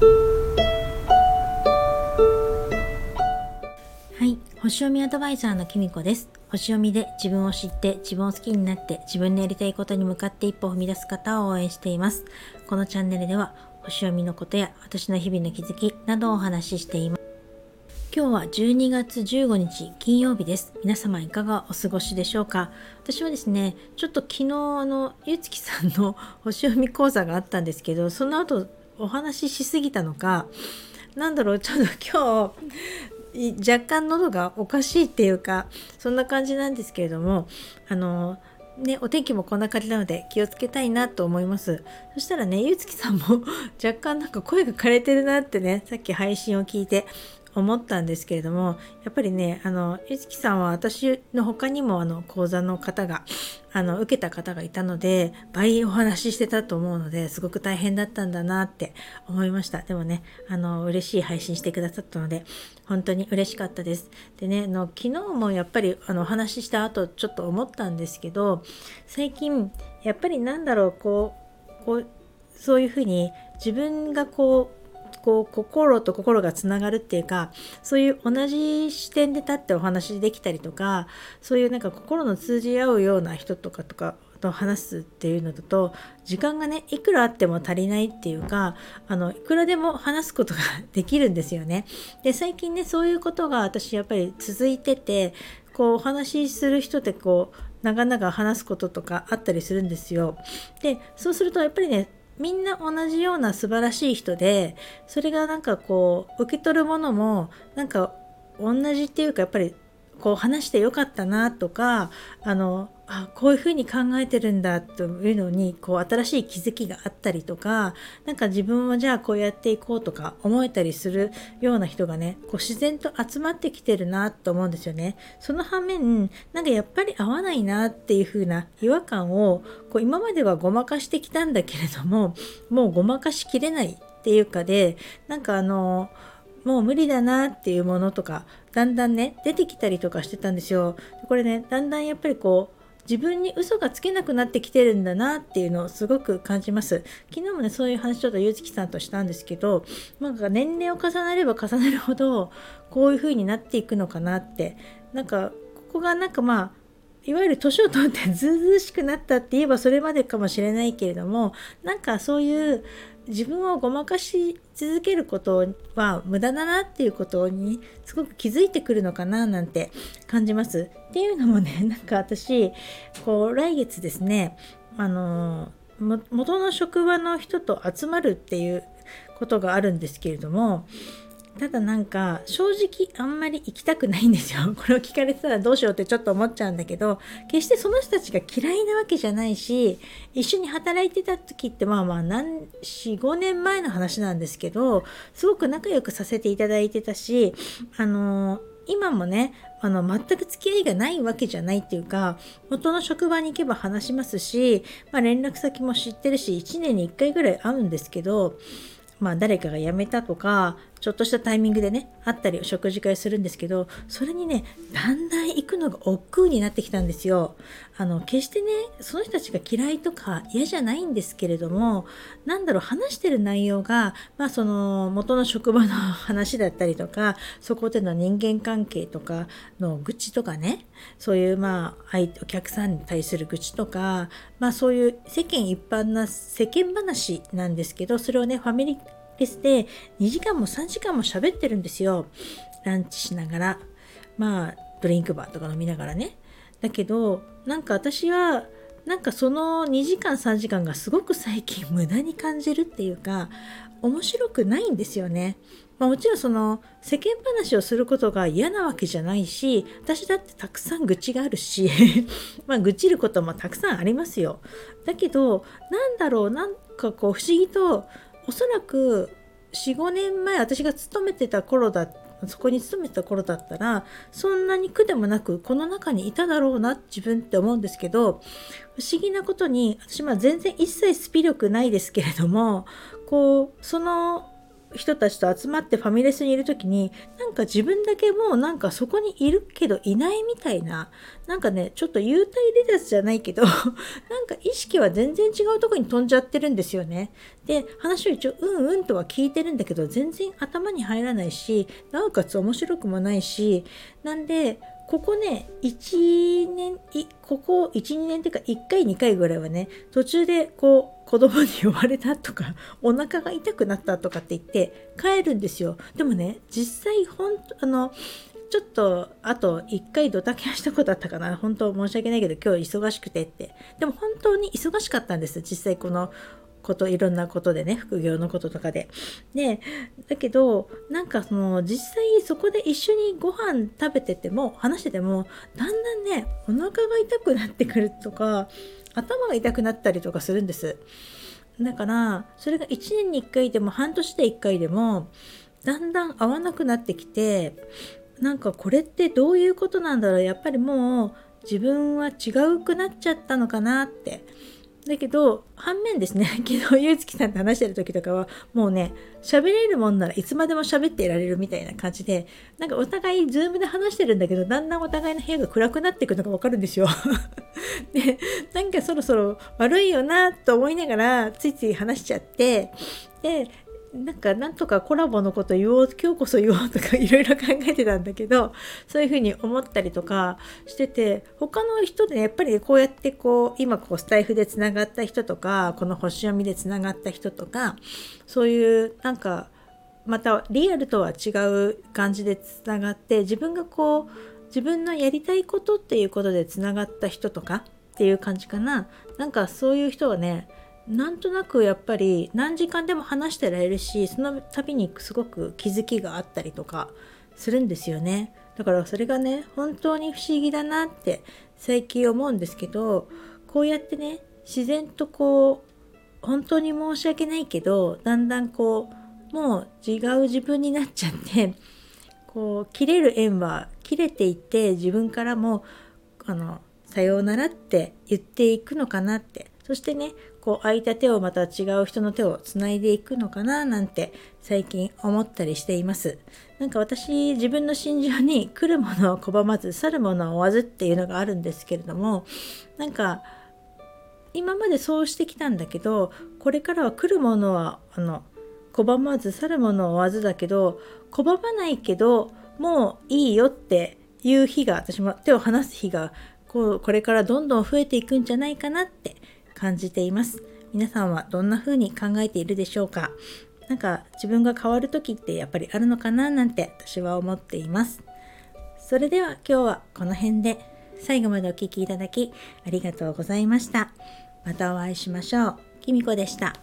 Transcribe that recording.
はい星読みアドバイザーのきみこです。星読みで自分を知って自分を好きになって自分のやりたいことに向かって一歩踏み出す方を応援しています。このチャンネルでは星読みのことや私の日々の気づきなどをお話ししています。今日は12月15日金曜日です。皆様いかがお過ごしでしょうか？私はですねちょっと昨日あのゆつきさんの星読み講座があったんですけどその後お話ししすぎたのかなんだろうちょっと今日若干喉がおかしいっていうかそんな感じなんですけれどもあのね、お天気もこんな感じなので気をつけたいなと思います。そしたらね、ゆうつきさんも若干なんか声が枯れてるなってね、さっき配信を聞いて思ったんですけれどもやっぱりねあのゆずきさんは私の他にもあの講座の方があの受けた方がいたので倍お話ししてたと思うのですごく大変だったんだなって思いました。でもねあの嬉しい配信してくださったので本当に嬉しかったです。でねあの昨日もやっぱりあのお話しした後ちょっと思ったんですけど最近やっぱりなんだろうこうこうそういうふうに自分がこうこう心と心がつながるっていうかそういう同じ視点で立ってお話できたりとかそういうなんか心の通じ合うような人とかとかと話すっていうのだと時間がねいくらあっても足りないっていうかあのいくらでも話すことができるんですよね。で最近ねそういうことが私やっぱり続いててこうお話しする人ってこう長々話すこととかあったりするんですよ。でそうするとやっぱりねみんな同じような素晴らしい人でそれがなんかこう受け取るものもなんか同じっていうかやっぱりこう話してよかったなとかあのあこういうふうに考えてるんだというのにこう新しい気づきがあったりとか何か自分はじゃあこうやっていこうとか思えたりするような人がねこう自然と集まってきてるなと思うんですよね。その反面なんかやっぱり合わないなっていう風な違和感をこう今まではごまかしてきたんだけれども もうごまかしきれないっていうかでなんかあのもう無理だなっていうものとかだんだんね出てきたりとかしてたんですよ。これねだんだんやっぱりこう自分に嘘がつけなくなってきてるんだなっていうのをすごく感じます。昨日もね、そういう話ちょっとゆうつきさんとしたんですけど、なんか年齢を重ねれば重ねるほど、こういう風になっていくのかなって、なんか、ここがなんかまあ、いわゆる年を取ってずうずうしくなったって言えばそれまでかもしれないけれどもなんかそういう自分をごまかし続けることは無駄だなっていうことにすごく気づいてくるのかななんて感じます。っていうのもね なんか私こう来月ですねあの元の職場の人と集まるっていうことがあるんですけれどもただなんか正直あんまり行きたくないんですよ。これを聞かれてたらどうしようってちょっと思っちゃうんだけど決してその人たちが嫌いなわけじゃないし一緒に働いてた時ってまあまあ45年前の話なんですけどすごく仲良くさせていただいてたしあの今もねあの全く付き合いがないわけじゃないっていうか元の職場に行けば話しますし、まあ、連絡先も知ってるし1年に1回ぐらい会うんですけどまあ誰かが辞めたとかちょっとしたタイミングでね会ったりお食事会するんですけどそれにねだんだん行くのが億劫になってきたんですよ。あの決してねその人たちが嫌いとか嫌じゃないんですけれども何だろう話してる内容がまあその元の職場の話だったりとかそこでの人間関係とかの愚痴とかねそういうまあお客さんに対する愚痴とかまあそういう世間一般な世間話なんですけどそれをねファミリーレスで2時間も3時間も喋ってるんですよ。ランチしながら。まあ、ドリンクバーとか飲みながらね。だけど、なんか私は、なんかその2時間3時間がすごく最近無駄に感じるっていうか、面白くないんですよね。まあ、もちろんその世間話をすることが嫌なわけじゃないし私だってたくさん愚痴があるし ま愚痴ることもたくさんありますよだけどなんだろうなんかこう不思議とおそらく45年前私が勤めてた頃だそこに勤めてた頃だったらそんなに苦でもなくこの中にいただろうな自分って思うんですけど不思議なことに私は全然一切スピ力ないですけれどもこうその人たちと集まってファミレスにいる時になんか自分だけもうなんかそこにいるけどいないみたいななんかねちょっと幽体離脱じゃないけど なんか意識は全然違うとこに飛んじゃってるんですよね。で話を一応うんうんとは聞いてるんだけど全然頭に入らないしなおかつ面白くもないしなんでここね、1年、ここ1、2年っていうか1回2回ぐらいはね、途中でこう子供に呼ばれたとか、お腹が痛くなったとかって言って帰るんですよ。でもね、実際ほんと、あの、ちょっと、あと1回ドタキャンしたことあったかな。本当申し訳ないけど今日忙しくてって。でも本当に忙しかったんです。実際このこといろんなことでね副業のこととかで。でだけどなんかその実際そこで一緒にご飯食べてても話しててもだんだんねお腹が痛くなってくるとか頭が痛くなったりとかするんです。だからそれが1年に1回でも半年で1回でもだんだん合わなくなってきてなんかこれってどういうことなんだろうやっぱりもう自分は違うくなっちゃったのかなってだけど反面ですね 昨日ゆうつきさんと話してる時とかはもうね喋れるもんならいつまでも喋っていられるみたいな感じでなんかお互い Zoom で話してるんだけどだんだんお互いの部屋が暗くなっていくのがわかるんですよ。でなんかそろそろ悪いよなと思いながらついつい話しちゃってでなんかなんとかコラボのこと言おう今日こそ言おうとかいろいろ考えてたんだけどそういうふうに思ったりとかしてて他の人で、やっぱりこうやってこう今こうスタイフでつながった人とかこの星読みでつながった人とかそういうなんかまたリアルとは違う感じでつながって自分がこう自分のやりたいことっていうことでつながった人とかっていう感じかな。なんかそういう人はねなんとなくやっぱり何時間でも話してられるしその度にすごく気づきがあったりとかするんですよね。だからそれがね本当に不思議だなって最近思うんですけどこうやってね自然とこう本当に申し訳ないけどだんだんこうもう違う自分になっちゃってこう切れる縁は切れていって自分からもあのさようならって言っていくのかなってそしてねこう空いた手をまた違う人の手をつないでいくのかななんて最近思ったりしています。なんか私自分の心情に来るものを拒まず去るものを追わずっていうのがあるんですけれどもなんか今までそうしてきたんだけどこれからは来るものはあの拒まず去るものを追わずだけど拒まないけどもういいよっていう日が私も手を離す日がこうこれからどんどん増えていくんじゃないかなって感じています。皆さんはどんな風に考えているでしょうか？なんか自分が変わる時ってやっぱりあるのかななんて私は思っています。それでは今日はこの辺で最後までお聴きいただきありがとうございました。またお会いしましょう。きみこでした。